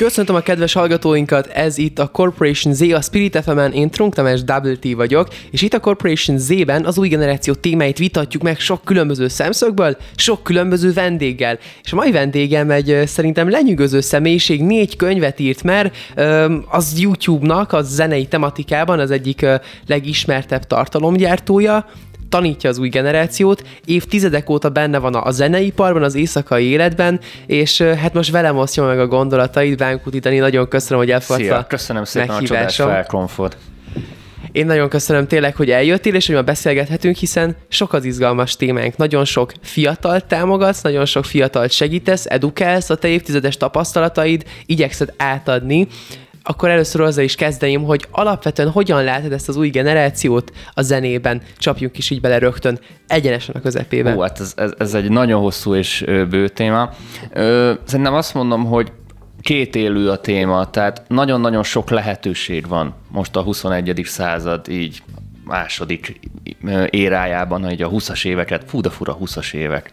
Köszöntöm a kedves hallgatóinkat, ez itt a Corporation Z, a Spirit fm én Trunk Tamás Double vagyok, és itt a Corporation Z-ben az új generáció témáit vitatjuk meg sok különböző szemszögből, sok különböző vendéggel. És a mai vendégem egy szerintem lenyűgöző személyiség, négy könyvet írt, mert az YouTube-nak az zenei tematikában az egyik legismertebb tartalomgyártója, tanítja az új generációt, évtizedek óta benne van a zeneiparban, az éjszakai életben, és hát most velem osztja meg a gondolatait, Bánkuti Dani, nagyon köszönöm, hogy elfogadta Szia, köszönöm szépen a csodás felkonfot. Én nagyon köszönöm tényleg, hogy eljöttél, és hogy ma beszélgethetünk, hiszen sok az izgalmas témánk. Nagyon sok fiatal támogatsz, nagyon sok fiatal segítesz, edukálsz, a te évtizedes tapasztalataid igyekszed átadni akkor először azzal is kezdeném, hogy alapvetően hogyan látod ezt az új generációt a zenében? Csapjunk is így bele rögtön, egyenesen a közepébe. Ó, hát ez, ez, ez egy nagyon hosszú és bő téma. Ö, szerintem azt mondom, hogy két élő a téma, tehát nagyon-nagyon sok lehetőség van most a 21. század így második érájában, így a 20-as éveket, fú, de fura 20-as évek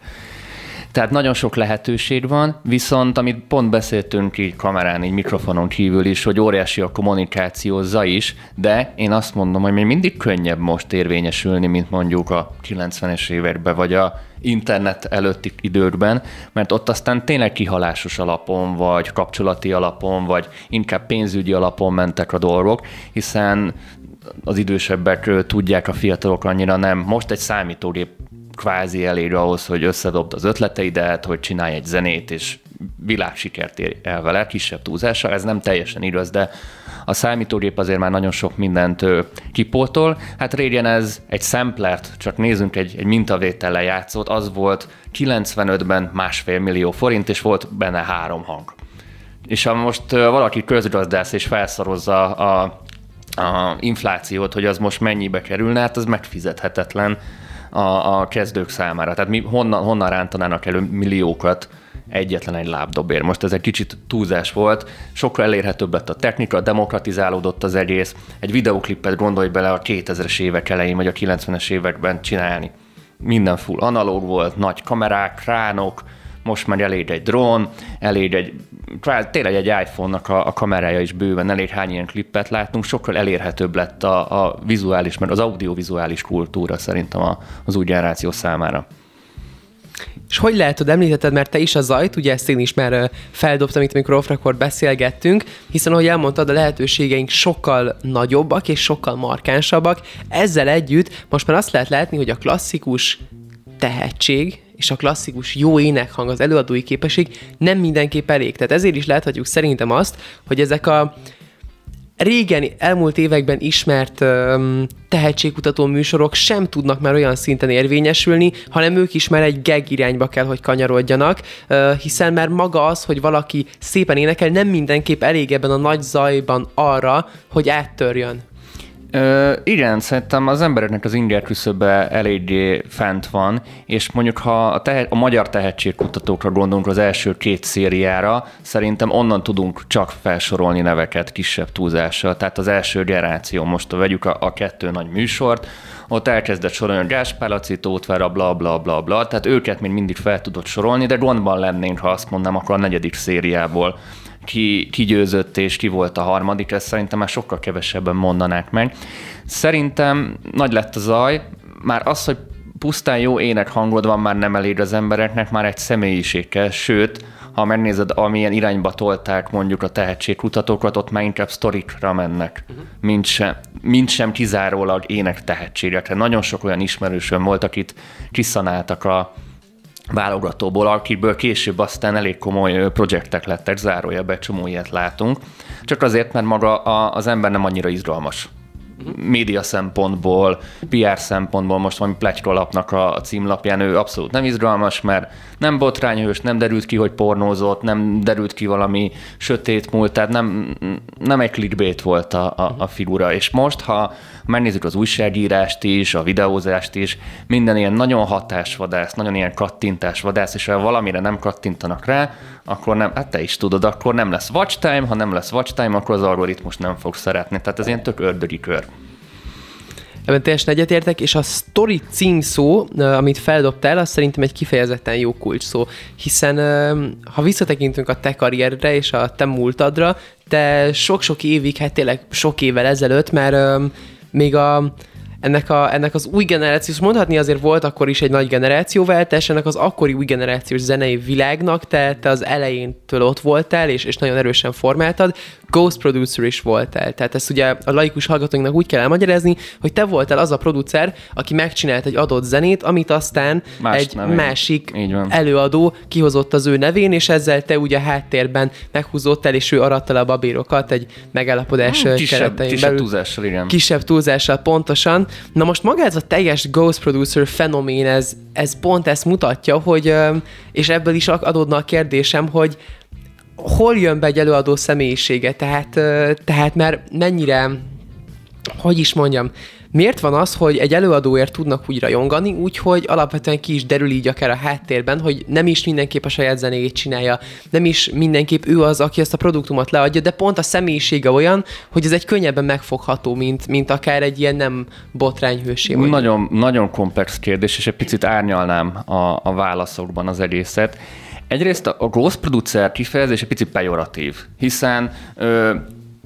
tehát nagyon sok lehetőség van, viszont amit pont beszéltünk így kamerán, így mikrofonon kívül is, hogy óriási a kommunikáció is, de én azt mondom, hogy még mindig könnyebb most érvényesülni, mint mondjuk a 90-es években, vagy a internet előtti időkben, mert ott aztán tényleg kihalásos alapon, vagy kapcsolati alapon, vagy inkább pénzügyi alapon mentek a dolgok, hiszen az idősebbek tudják, a fiatalok annyira nem. Most egy számítógép kvázi elég ahhoz, hogy összedobd az ötleteidet, hogy csinálj egy zenét, és világsikert ér el vele, kisebb túlzással. Ez nem teljesen igaz, de a számítógép azért már nagyon sok mindent kipótol. Hát régen ez egy samplert, csak nézzünk egy, egy mintavétellel játszott, az volt 95-ben másfél millió forint, és volt benne három hang. És ha most valaki közgazdász és felszorozza a, a inflációt, hogy az most mennyibe kerülne, hát az megfizethetetlen a, a kezdők számára. Tehát mi honnan, honnan rántanának elő milliókat egyetlen egy lábdobér. Most ez egy kicsit túlzás volt, sokkal elérhetőbb lett a technika, demokratizálódott az egész. Egy videoklipet gondolj bele a 2000-es évek elején, vagy a 90-es években csinálni. Minden full analóg volt, nagy kamerák, kránok, most már elég egy drón, elég egy, tényleg egy iPhone-nak a, a kamerája is bőven, elég hány ilyen klippet látunk, sokkal elérhetőbb lett a, a vizuális, mert az audiovizuális kultúra szerintem a, az új generáció számára. És hogy lehetod, említetted, mert te is a zajt, ugye ezt én is már feldobtam itt, amikor off beszélgettünk, hiszen ahogy elmondtad, a lehetőségeink sokkal nagyobbak és sokkal markánsabbak. Ezzel együtt most már azt lehet látni, hogy a klasszikus tehetség, és a klasszikus jó énekhang, az előadói képesség nem mindenképp elég. Tehát ezért is láthatjuk szerintem azt, hogy ezek a régen, elmúlt években ismert um, tehetségkutató műsorok sem tudnak már olyan szinten érvényesülni, hanem ők is már egy gag irányba kell, hogy kanyarodjanak, uh, hiszen már maga az, hogy valaki szépen énekel, nem mindenképp elég ebben a nagy zajban arra, hogy áttörjön. Ö, igen, szerintem az embereknek az inger küszöbe eléggé fent van, és mondjuk ha a, tehe- a magyar tehetségkutatókra gondolunk az első két szériára, szerintem onnan tudunk csak felsorolni neveket kisebb túlzással. Tehát az első generáció, most vegyük a, a kettő nagy műsort, ott elkezdett sorolni a Gáspár Laci, Tóth bla bla bla bla, tehát őket még mindig fel tudott sorolni, de gondban lennénk, ha azt mondanám, akkor a negyedik szériából ki, ki győzött és ki volt a harmadik, ezt szerintem már sokkal kevesebben mondanák meg. Szerintem nagy lett a zaj, már az, hogy pusztán jó ének hangod van, már nem elég az embereknek, már egy személyiség kell, sőt, ha megnézed, amilyen irányba tolták mondjuk a tehetségkutatókat, ott már inkább sztorikra mennek, uh-huh. mint, sem, mint sem kizárólag ének tehetségekre. Nagyon sok olyan ismerősöm volt, akit kiszanáltak a, válogatóból, akiből később aztán elég komoly projektek lettek, zárójelbe csomó ilyet látunk, csak azért, mert maga a, az ember nem annyira izgalmas. média szempontból, PR szempontból, most valami plegykrolapnak a címlapján ő abszolút nem izgalmas, mert nem botrányhős, nem derült ki, hogy pornózott, nem derült ki valami sötét múlt, tehát nem, nem egy clickbait volt a, a, a figura. És most, ha megnézzük az újságírást is, a videózást is, minden ilyen nagyon hatásvadász, nagyon ilyen kattintásvadász, és ha valamire nem kattintanak rá, akkor nem, hát te is tudod, akkor nem lesz watch time, ha nem lesz watch time, akkor az algoritmus nem fog szeretni. Tehát ez ilyen tök ördögi kör. Ebben teljesen egyetértek, és a story címszó, amit feldobtál, az szerintem egy kifejezetten jó kulcs szó, hiszen ha visszatekintünk a te karrierre és a te múltadra, te sok-sok évig, hát tényleg sok évvel ezelőtt, mert még a, ennek, a, ennek az új generációs, mondhatni azért volt akkor is egy nagy generációváltás, ennek az akkori új generációs zenei világnak te, te az elejéntől ott voltál, és, és nagyon erősen formáltad, ghost producer is voltál. Tehát ezt ugye a laikus hallgatóinknak úgy kell elmagyarázni, hogy te voltál az a producer, aki megcsinált egy adott zenét, amit aztán Más egy nevén. másik előadó kihozott az ő nevén, és ezzel te ugye a háttérben meghúzottál, és ő aratta a babérokat egy megállapodás hmm, kisebb, keretein kisebb belül. túlzással, igen. Kisebb túlzással, pontosan. Na most maga ez a teljes ghost producer fenomén, ez, ez pont ezt mutatja, hogy, és ebből is adódna a kérdésem, hogy hol jön be egy előadó személyisége, tehát, tehát mert mennyire, hogy is mondjam, miért van az, hogy egy előadóért tudnak úgy rajongani, úgyhogy alapvetően ki is derül így akár a háttérben, hogy nem is mindenképp a saját zenéjét csinálja, nem is mindenképp ő az, aki ezt a produktumot leadja, de pont a személyisége olyan, hogy ez egy könnyebben megfogható, mint, mint akár egy ilyen nem botrányhősé. Nagyon, nagyon komplex kérdés, és egy picit árnyalnám a, a válaszokban az egészet. Egyrészt a ghost producer kifejezés egy picit pejoratív, hiszen ö,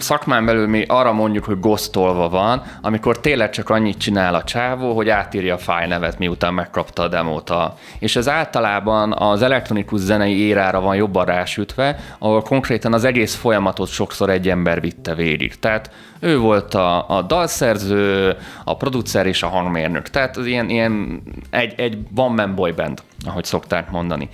szakmán belül mi arra mondjuk, hogy ghostolva van, amikor tényleg csak annyit csinál a csávó, hogy átírja a fájnevet, miután megkapta a demót. És ez általában az elektronikus zenei érára van jobban rásütve, ahol konkrétan az egész folyamatot sokszor egy ember vitte végig. Tehát ő volt a, a dalszerző, a producer és a hangmérnök. Tehát az ilyen, ilyen egy, egy one-man boy band, ahogy szokták mondani.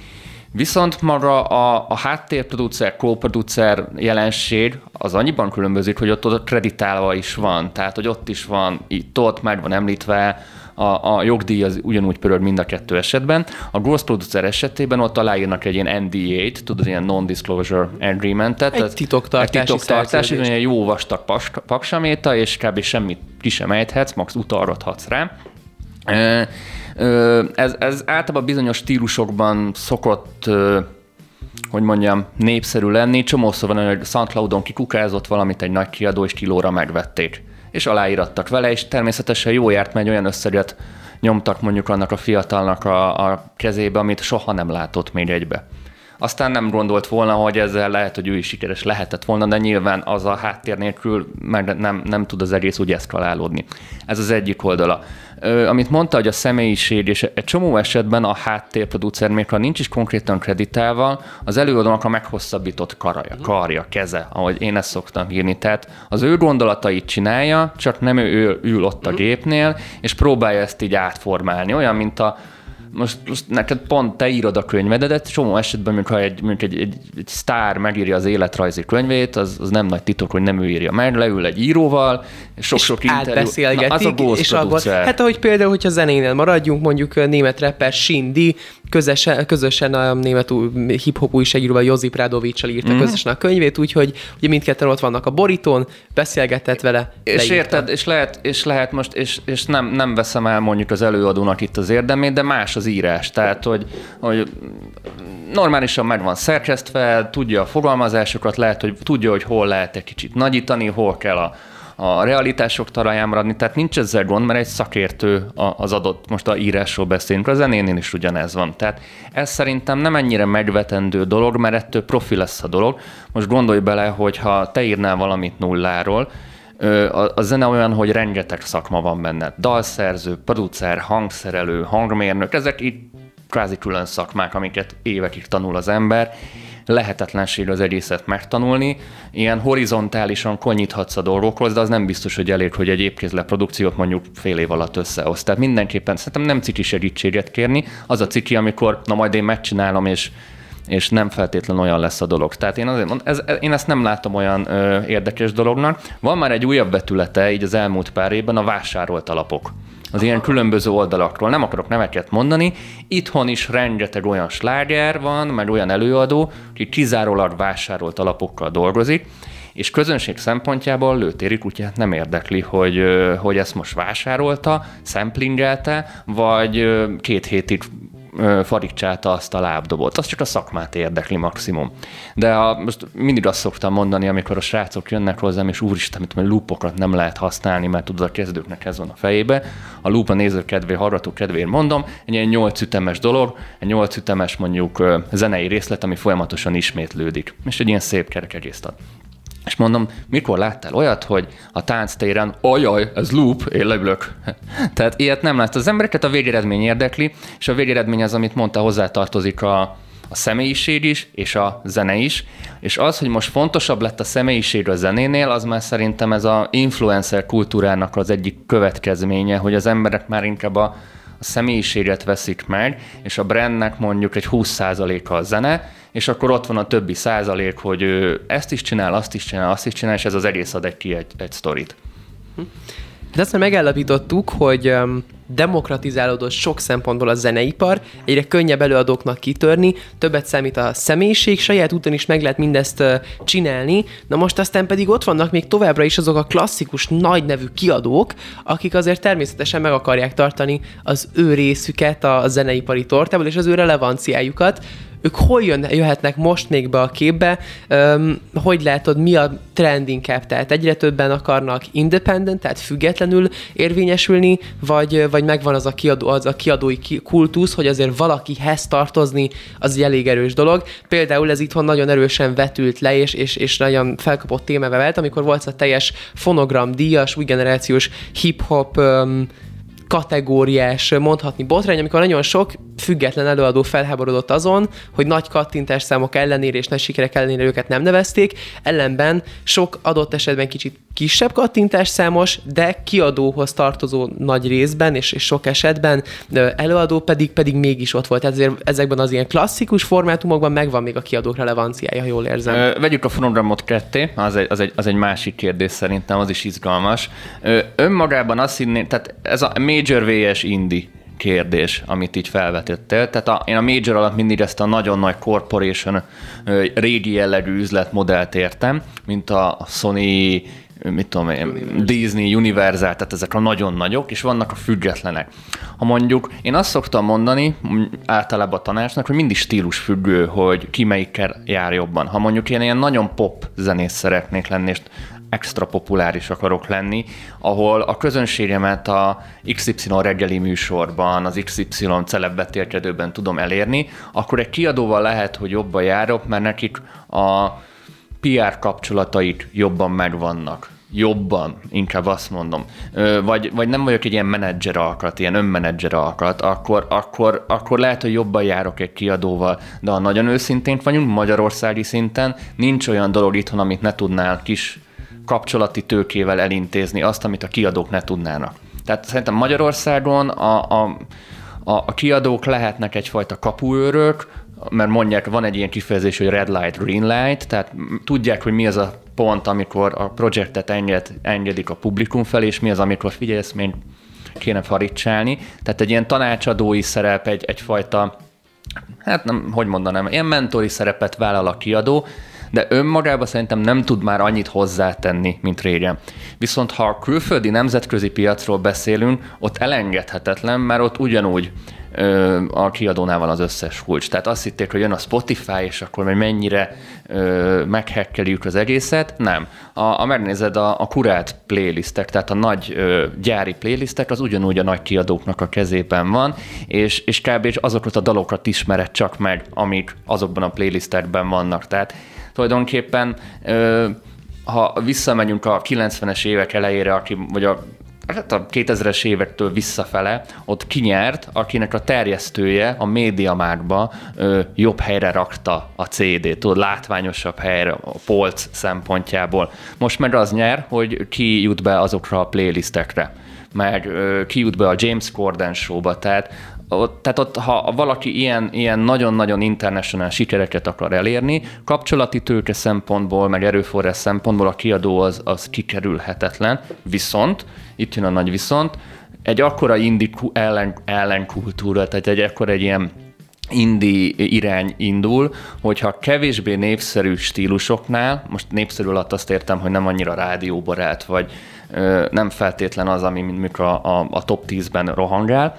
Viszont maga a, a háttérproducer, co-producer jelenség az annyiban különbözik, hogy ott, ott kreditálva is van. Tehát, hogy ott is van, itt ott meg van említve, a, a jogdíj az ugyanúgy pörög mind a kettő esetben. A gross producer esetében ott aláírnak egy ilyen NDA-t, tudod, ilyen Non-Disclosure Agreement-et. Egy titoktartási, egy titoktartási egy jó vastag paksaméta, és kb. semmit ki sem ejthetsz, max utalhatsz rá. Ez, ez általában bizonyos stílusokban szokott hogy mondjam, népszerű lenni. Csomószor van, hogy SoundCloudon kikukázott valamit egy nagy kiadó, és kilóra megvették. És aláírattak vele, és természetesen jó járt, mert olyan összeget nyomtak mondjuk annak a fiatalnak a, a kezébe, amit soha nem látott még egybe. Aztán nem gondolt volna, hogy ezzel lehet, hogy ő is sikeres lehetett volna, de nyilván az a háttér nélkül meg nem, nem tud az egész úgy eszkalálódni. Ez az egyik oldala. Amit mondta, hogy a személyiség, és egy csomó esetben a háttérproducer, még ha nincs is konkrétan kreditálva, az előadónak a meghosszabbított karja, mhm. karja, keze, ahogy én ezt szoktam írni. Tehát az ő gondolatait csinálja, csak nem ő ül ott a mhm. gépnél, és próbálja ezt így átformálni. Olyan, mint a most, most neked pont te írod a könyvedet, csomó esetben, amikor egy, mondjuk egy, egy, egy sztár megírja az életrajzi könyvét, az, az nem nagy titok, hogy nem ő írja meg, leül egy íróval, sok-sok interjú. Na, az a és abban, hát ahogy például, hogyha zenénél maradjunk, mondjuk német rapper Sindi, közösen, közösen a német hip-hop újságíróval Jozip Rádovicsal írta mm. közösen a könyvét, úgyhogy ugye mindketten ott vannak a borítón, beszélgetett vele. És leírta. érted, és lehet, és lehet most, és, és nem, nem veszem el mondjuk az előadónak itt az érdemét, de más az írás. Tehát, hogy, hogy normálisan meg van szerkesztve, tudja a fogalmazásokat, lehet, hogy tudja, hogy hol lehet egy kicsit nagyítani, hol kell a, a realitások talaján maradni, tehát nincs ezzel gond, mert egy szakértő az adott, most a írásról beszélünk, a zenénél is ugyanez van. Tehát ez szerintem nem ennyire megvetendő dolog, mert ettől profi lesz a dolog. Most gondolj bele, hogy ha te írnál valamit nulláról, a, a zene olyan, hogy rengeteg szakma van benne. Dalszerző, producer, hangszerelő, hangmérnök, ezek itt kvázi külön szakmák, amiket évekig tanul az ember, lehetetlenség az egészet megtanulni. Ilyen horizontálisan konyíthatsz a dolgokhoz, de az nem biztos, hogy elég, hogy egy épkézle produkciót mondjuk fél év alatt összehoz. Tehát mindenképpen szerintem nem ciki segítséget kérni. Az a ciki, amikor na majd én megcsinálom, és és nem feltétlenül olyan lesz a dolog. Tehát én, azért mondom, ez, én ezt nem látom olyan ö, érdekes dolognak. Van már egy újabb betülete így az elmúlt pár évben a vásárolt alapok az ilyen különböző oldalakról. Nem akarok neveket mondani. Itthon is rengeteg olyan sláger van, meg olyan előadó, aki kizárólag vásárolt alapokkal dolgozik, és közönség szempontjából lőtéri kutyát nem érdekli, hogy, hogy ezt most vásárolta, szemplingelte, vagy két hétig farigcsálta azt a lábdobot. Az csak a szakmát érdekli maximum. De a, most mindig azt szoktam mondani, amikor a srácok jönnek hozzám, és úristen, mit mert lúpokat nem lehet használni, mert tudod, a kezdőknek ez van a fejébe. A lúp a néző kedvé, hallgató kedvéért mondom, egy ilyen 8 ütemes dolog, egy 8 ütemes mondjuk zenei részlet, ami folyamatosan ismétlődik. És egy ilyen szép kerek egészt ad. És mondom, mikor láttál olyat, hogy a tánctéren, ajaj, ez loop, én leülök. Tehát ilyet nem lát. Az embereket a végeredmény érdekli, és a végeredmény az, amit mondta, hozzátartozik a, a személyiség is, és a zene is. És az, hogy most fontosabb lett a személyiség a zenénél, az már szerintem ez a influencer kultúrának az egyik következménye, hogy az emberek már inkább a, a személyiséget veszik meg, és a brandnek mondjuk egy 20%-a a zene, és akkor ott van a többi százalék, hogy ő ezt is csinál, azt is csinál, azt is csinál, és ez az egész ad egy ki egy, egy sztorit. De azt már megállapítottuk, hogy demokratizálódott sok szempontból a zeneipar, egyre könnyebb előadóknak kitörni, többet számít a személyiség, saját úton is meg lehet mindezt csinálni, na most aztán pedig ott vannak még továbbra is azok a klasszikus nagy nevű kiadók, akik azért természetesen meg akarják tartani az ő részüket a zeneipari tortából és az ő relevanciájukat, ők hol jön, jöhetnek most még be a képbe, um, hogy látod, mi a trend inkább, tehát egyre többen akarnak independent, tehát függetlenül érvényesülni, vagy, vagy megvan az a, kiadó, az a kiadói kultusz, hogy azért valakihez tartozni, az egy elég erős dolog. Például ez itthon nagyon erősen vetült le, és, és, és nagyon felkapott témába vált, amikor volt a teljes fonogram díjas, új generációs hip-hop um, kategóriás, mondhatni botrány, amikor nagyon sok független előadó felháborodott azon, hogy nagy kattintás számok ellenére és nagy sikerek ellenére őket nem nevezték, ellenben sok adott esetben kicsit kisebb kattintás számos, de kiadóhoz tartozó nagy részben és, és sok esetben előadó pedig pedig mégis ott volt. Ezért ezekben az ilyen klasszikus formátumokban megvan még a kiadók relevanciája, ha jól érzem. Ö, vegyük a fonogramot ketté, az egy, az, egy, az egy másik kérdés szerintem, az is izgalmas. Ö, önmagában azt hinné, tehát ez a Major VS Indie kérdés, amit így felvetettél. Tehát a, én a major alatt mindig ezt a nagyon nagy corporation régi jellegű üzletmodellt értem, mint a Sony, mit tudom én, Universal. Disney, Universal, tehát ezek a nagyon nagyok, és vannak a függetlenek. Ha mondjuk, én azt szoktam mondani általában a tanácsnak, hogy mindig stílus függő, hogy ki melyikkel jár jobban. Ha mondjuk én ilyen nagyon pop zenész szeretnék lenni, és extra populáris akarok lenni, ahol a közönségemet a XY reggeli műsorban, az XY celebbetérkedőben tudom elérni, akkor egy kiadóval lehet, hogy jobban járok, mert nekik a PR kapcsolatait jobban megvannak. Jobban, inkább azt mondom, vagy, vagy nem vagyok egy ilyen menedzser alkat, ilyen önmenedzser alkat, akkor, akkor, akkor lehet, hogy jobban járok egy kiadóval, de ha nagyon őszintén vagyunk, magyarországi szinten nincs olyan dolog itthon, amit ne tudnál kis kapcsolati tőkével elintézni azt, amit a kiadók ne tudnának. Tehát szerintem Magyarországon a, a, a, a kiadók lehetnek egyfajta kapuőrök, mert mondják, van egy ilyen kifejezés, hogy red light, green light, tehát tudják, hogy mi az a pont, amikor a projektet enged, engedik a publikum felé, és mi az, amikor figyelj, ezt még kéne faricsálni. Tehát egy ilyen tanácsadói szerep, egy, egyfajta, hát nem, hogy mondanám, ilyen mentori szerepet vállal a kiadó, de önmagában szerintem nem tud már annyit hozzátenni, mint régen. Viszont ha a külföldi nemzetközi piacról beszélünk, ott elengedhetetlen, mert ott ugyanúgy a kiadónál van az összes kulcs. Tehát azt hitték, hogy jön a Spotify, és akkor majd mennyire ö, meghekkeljük az egészet. Nem. A, a megnézed a, a kurált playlistek, tehát a nagy ö, gyári playlistek, az ugyanúgy a nagy kiadóknak a kezében van, és, és kb. azokat a dalokat ismered csak meg, amik azokban a playlistekben vannak. Tehát tulajdonképpen ö, ha visszamegyünk a 90-es évek elejére, aki, vagy a hát a 2000-es évektől visszafele, ott kinyert, akinek a terjesztője a médiamákba ö, jobb helyre rakta a CD-t, tudod, látványosabb helyre a polc szempontjából. Most meg az nyer, hogy ki jut be azokra a playlistekre meg ö, ki jut be a James Corden showba, tehát ott, tehát ott, ha valaki ilyen, ilyen nagyon-nagyon international sikereket akar elérni, kapcsolati tőke szempontból, meg erőforrás szempontból a kiadó az, az kikerülhetetlen, viszont, itt jön a nagy viszont, egy akkora indi ellen, ellenkultúra, tehát egy ekkora egy ilyen indi irány indul, hogyha kevésbé népszerű stílusoknál, most népszerű alatt azt értem, hogy nem annyira rádióbarát, vagy ö, nem feltétlen az, ami mikor a, a, a top 10-ben rohangál,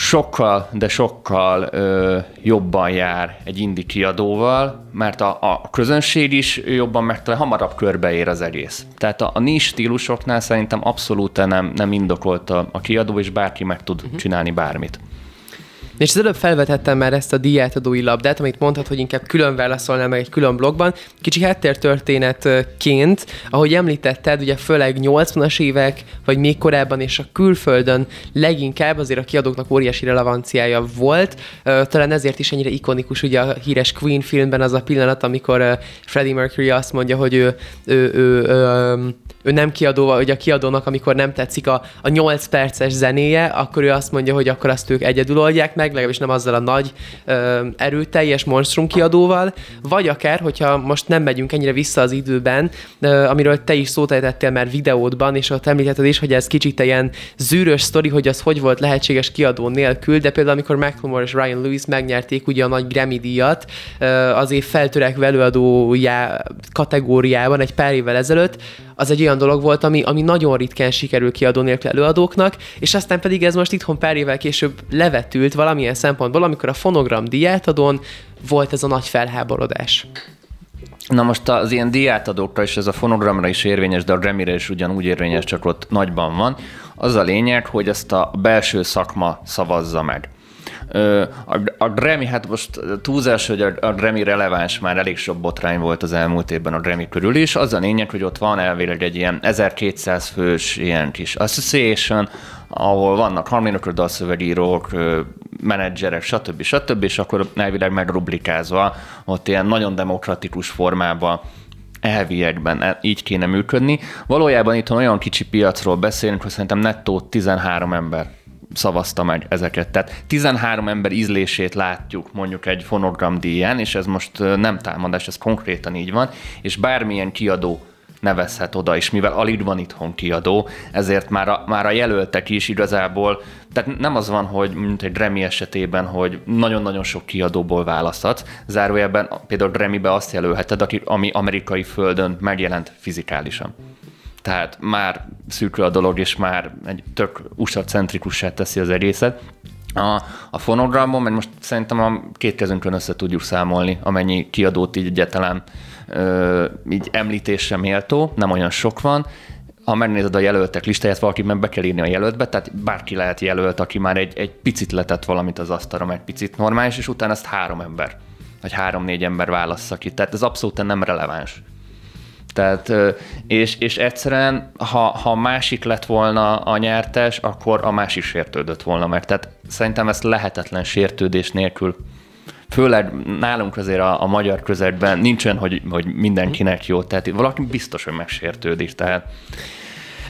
sokkal, de sokkal ö, jobban jár egy indi kiadóval, mert a, a közönség is jobban megtalál, hamarabb körbeér az egész. Tehát a, a nis stílusoknál szerintem abszolút nem, nem indokolt a, a kiadó, és bárki meg tud uh-huh. csinálni bármit. És az előbb felvetettem már ezt a diátadói labdát, amit mondhat, hogy inkább külön válaszolnál meg egy külön blogban. Kicsi háttér történetként, ahogy említetted, ugye főleg 80-as évek, vagy még korábban és a külföldön leginkább azért a kiadóknak óriási relevanciája volt. Talán ezért is ennyire ikonikus ugye a híres Queen filmben az a pillanat, amikor Freddie Mercury azt mondja, hogy ő, ő, ő, ő ő nem kiadó, vagy a kiadónak, amikor nem tetszik a, a 8 perces zenéje, akkor ő azt mondja, hogy akkor azt ők egyedül oldják meg, legalábbis nem azzal a nagy ö, erőteljes monstrum kiadóval, vagy akár, hogyha most nem megyünk ennyire vissza az időben, ö, amiről te is szót ejtettél már videódban, és ott említetted is, hogy ez kicsit ilyen zűrös sztori, hogy az hogy volt lehetséges kiadó nélkül, de például amikor McLemore és Ryan Lewis megnyerték ugye a nagy Grammy díjat ö, az év feltörekvő előadójá kategóriában egy pár évvel ezelőtt, az egy olyan dolog volt, ami, ami nagyon ritkán sikerül kiadó nélkül előadóknak, és aztán pedig ez most itthon pár évvel később levetült valamilyen szempontból, amikor a fonogram diátadón volt ez a nagy felháborodás. Na most az ilyen diátadókra is ez a fonogramra is érvényes, de a Remire is ugyanúgy érvényes, csak ott nagyban van. Az a lényeg, hogy ezt a belső szakma szavazza meg. A, a Grammy, hát most túlzás, hogy a, a Grammy releváns, már elég sok botrány volt az elmúlt évben a Grammy körül is. Az a lényeg, hogy ott van elvileg egy ilyen 1200 fős ilyen kis association, ahol vannak harmonikus dalszövegírók, menedzserek, stb. stb. és akkor elvileg megrublikázva ott ilyen nagyon demokratikus formában elviekben e, így kéne működni. Valójában itt olyan kicsi piacról beszélünk, hogy szerintem nettó 13 ember szavazta meg ezeket. Tehát 13 ember ízlését látjuk mondjuk egy fonogram díján, és ez most nem támadás, ez konkrétan így van, és bármilyen kiadó nevezhet oda, és mivel alig van itthon kiadó, ezért már a, már a jelöltek is igazából, tehát nem az van, hogy mint egy Grammy esetében, hogy nagyon-nagyon sok kiadóból választhatsz, zárójelben például Grammy-be azt jelölheted, aki, ami amerikai földön megjelent fizikálisan. Tehát már szűkül a dolog, és már egy tök USA-centrikussá teszi az egészet. A, a fonogramon, mert most szerintem a két kezünkön össze tudjuk számolni, amennyi kiadót így egyáltalán ö, így említésre méltó, nem olyan sok van, ha megnézed a jelöltek listáját, valaki meg be kell írni a jelöltbe, tehát bárki lehet jelölt, aki már egy, egy picit letett valamit az asztalra, egy picit normális, és utána ezt három ember, vagy három-négy ember válassza ki. Tehát ez abszolút nem releváns. Tehát, és, és egyszerűen, ha, ha másik lett volna a nyertes, akkor a másik sértődött volna meg. Tehát szerintem ezt lehetetlen sértődés nélkül. Főleg nálunk azért a, a magyar közegben nincs olyan, hogy, hogy mindenkinek jó, tehát valaki biztos, hogy megsértődik, tehát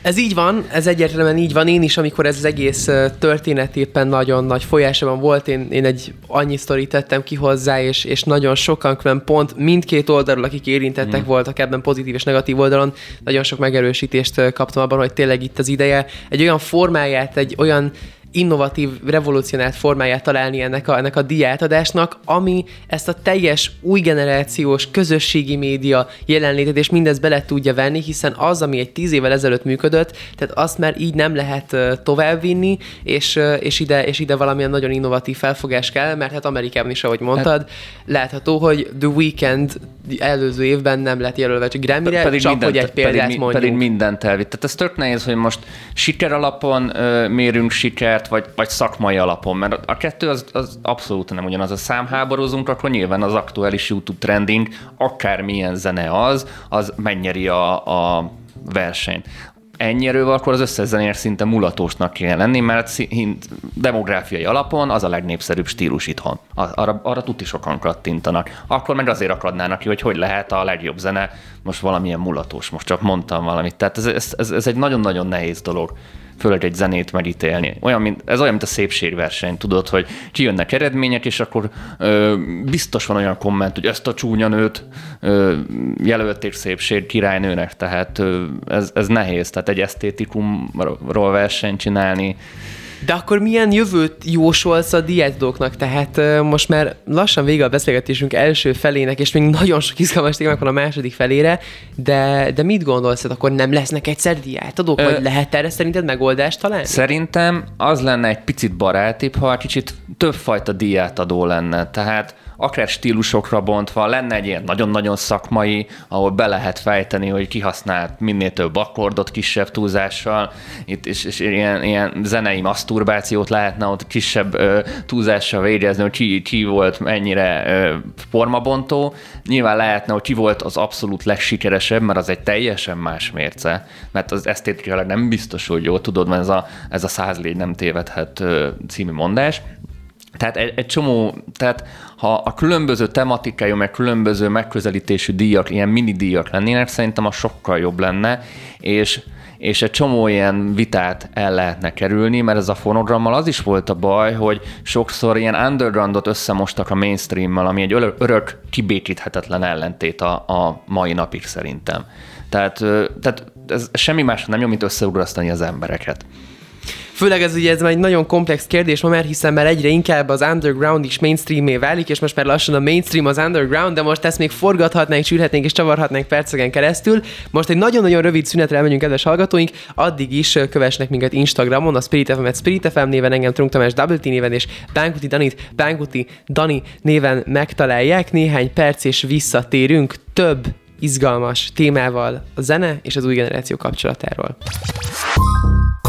ez így van, ez egyértelműen így van. Én is, amikor ez az egész történet éppen nagyon nagy folyásában volt, én, én egy annyi sztorit tettem ki hozzá, és, és nagyon sokan külön pont mindkét oldalról, akik érintettek mm. voltak ebben pozitív és negatív oldalon, nagyon sok megerősítést kaptam abban, hogy tényleg itt az ideje egy olyan formáját, egy olyan innovatív, revolucionált formáját találni ennek a, ennek a diátadásnak, ami ezt a teljes új generációs közösségi média jelenlétet és mindezt bele tudja venni, hiszen az, ami egy tíz évvel ezelőtt működött, tehát azt már így nem lehet továbbvinni, és, és, ide, és ide valamilyen nagyon innovatív felfogás kell, mert hát Amerikában is, ahogy mondtad, hát, látható, hogy The Weeknd előző évben nem lett jelölve csak Grammy-re, pedig csak mindent, hogy egy példát pedig, mondjuk. Pedig mindent elvitt. Tehát ez tök nehéz, hogy most siker alapon ö, mérünk sikert, vagy, vagy szakmai alapon, mert a kettő az, az abszolút nem ugyanaz. A számháborúzunk, akkor nyilván az aktuális YouTube trending, akármilyen zene az, az megnyeri a, a versenyt ennyierővel, akkor az összes zenér szinte mulatósnak kéne lenni, mert demográfiai alapon az a legnépszerűbb stílus itthon. Arra, arra tuti sokan kattintanak. Akkor meg azért akadnának ki, hogy hogy lehet a legjobb zene most valamilyen mulatós. Most csak mondtam valamit. Tehát ez, ez, ez, ez egy nagyon-nagyon nehéz dolog fölött egy zenét megítélni. Olyan, mint, ez olyan, mint a szépségverseny, tudod, hogy kijönnek eredmények, és akkor ö, biztos van olyan komment, hogy ezt a csúnya nőt ö, jelölték szépség királynőnek, tehát ö, ez, ez nehéz, tehát egy esztétikumról versenyt csinálni, de akkor milyen jövőt jósolsz a diétadóknak? Tehát most már lassan vége a beszélgetésünk első felének, és még nagyon sok izgalmas témák van a második felére, de, de mit gondolsz, hogy akkor nem lesznek egyszer diétadók? Vagy lehet erre szerinted megoldást találni? Szerintem az lenne egy picit barátibb, ha kicsit többfajta diátadó lenne. Tehát akár stílusokra bontva, lenne egy ilyen nagyon-nagyon szakmai, ahol be lehet fejteni, hogy kihasznált minél több akkordot kisebb túlzással, itt és, és ilyen, ilyen zenei maszturbációt lehetne ott kisebb ö, túlzással végezni, hogy ki, ki volt mennyire ö, formabontó. Nyilván lehetne, hogy ki volt az abszolút legsikeresebb, mert az egy teljesen más mérce, mert az esztétikailag nem biztos, hogy jó, tudod, mert ez a, ez a száz légy nem tévedhet ö, című mondás. Tehát egy, egy csomó, tehát ha a különböző tematikájú, meg különböző megközelítésű díjak, ilyen mini díjak lennének, szerintem a sokkal jobb lenne, és és egy csomó ilyen vitát el lehetne kerülni, mert ez a fonogrammal az is volt a baj, hogy sokszor ilyen undergroundot összemostak a mainstreammel, ami egy örök kibékíthetetlen ellentét a, a mai napig szerintem. Tehát, tehát ez semmi más nem jó, mint összeugrasztani az embereket. Főleg ez ugye ez már egy nagyon komplex kérdés ma, mert hiszen már egyre inkább az underground is mainstreamé válik, és most már lassan a mainstream az underground, de most ezt még forgathatnánk, sűrhetnénk és csavarhatnánk perceken keresztül. Most egy nagyon-nagyon rövid szünetre elmegyünk, kedves hallgatóink, addig is kövesnek minket Instagramon, a Spirit FM-et Spirit FM néven, engem Trunk Tamás Double néven, és Pánkuti Danit Pánkuti Dani néven megtalálják. Néhány perc és visszatérünk több izgalmas témával a zene és az új generáció kapcsolatáról.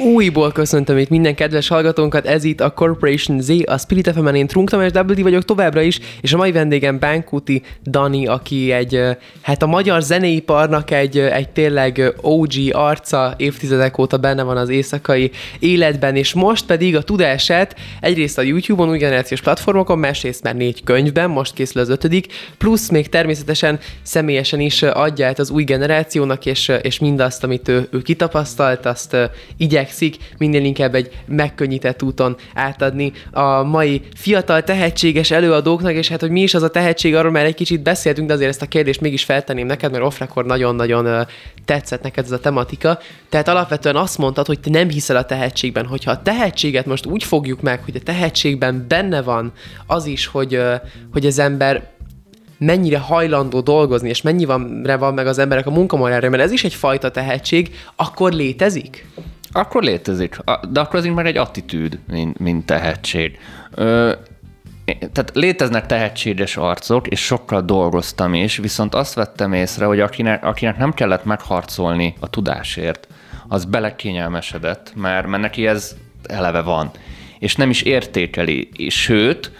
Újból köszöntöm itt minden kedves hallgatónkat, ez itt a Corporation Z, a Spirit fm én Trunk Tamás WD vagyok továbbra is, és a mai vendégem Bánkuti Dani, aki egy, hát a magyar zeneiparnak egy, egy tényleg OG arca, évtizedek óta benne van az éjszakai életben, és most pedig a tudását egyrészt a YouTube-on, új generációs platformokon, másrészt már négy könyvben, most készül az ötödik, plusz még természetesen személyesen is adja át az új generációnak, és, és mindazt, amit ő, ő kitapasztalt, azt igyek igyekszik minél inkább egy megkönnyített úton átadni a mai fiatal, tehetséges előadóknak, és hát, hogy mi is az a tehetség, arról már egy kicsit beszéltünk, de azért ezt a kérdést mégis feltenném neked, mert off nagyon-nagyon tetszett neked ez a tematika. Tehát alapvetően azt mondtad, hogy te nem hiszel a tehetségben, hogyha a tehetséget most úgy fogjuk meg, hogy a tehetségben benne van az is, hogy, hogy az ember mennyire hajlandó dolgozni, és mennyire van meg az emberek a munkamorálra, mert ez is egyfajta tehetség, akkor létezik? Akkor létezik. De akkor az már egy attitűd, mint, mint tehetség. Ö, tehát léteznek tehetséges arcok, és sokkal dolgoztam is, viszont azt vettem észre, hogy akinek, akinek nem kellett megharcolni a tudásért, az belekényelmesedett, mert, mert neki ez eleve van. És nem is értékeli. Sőt,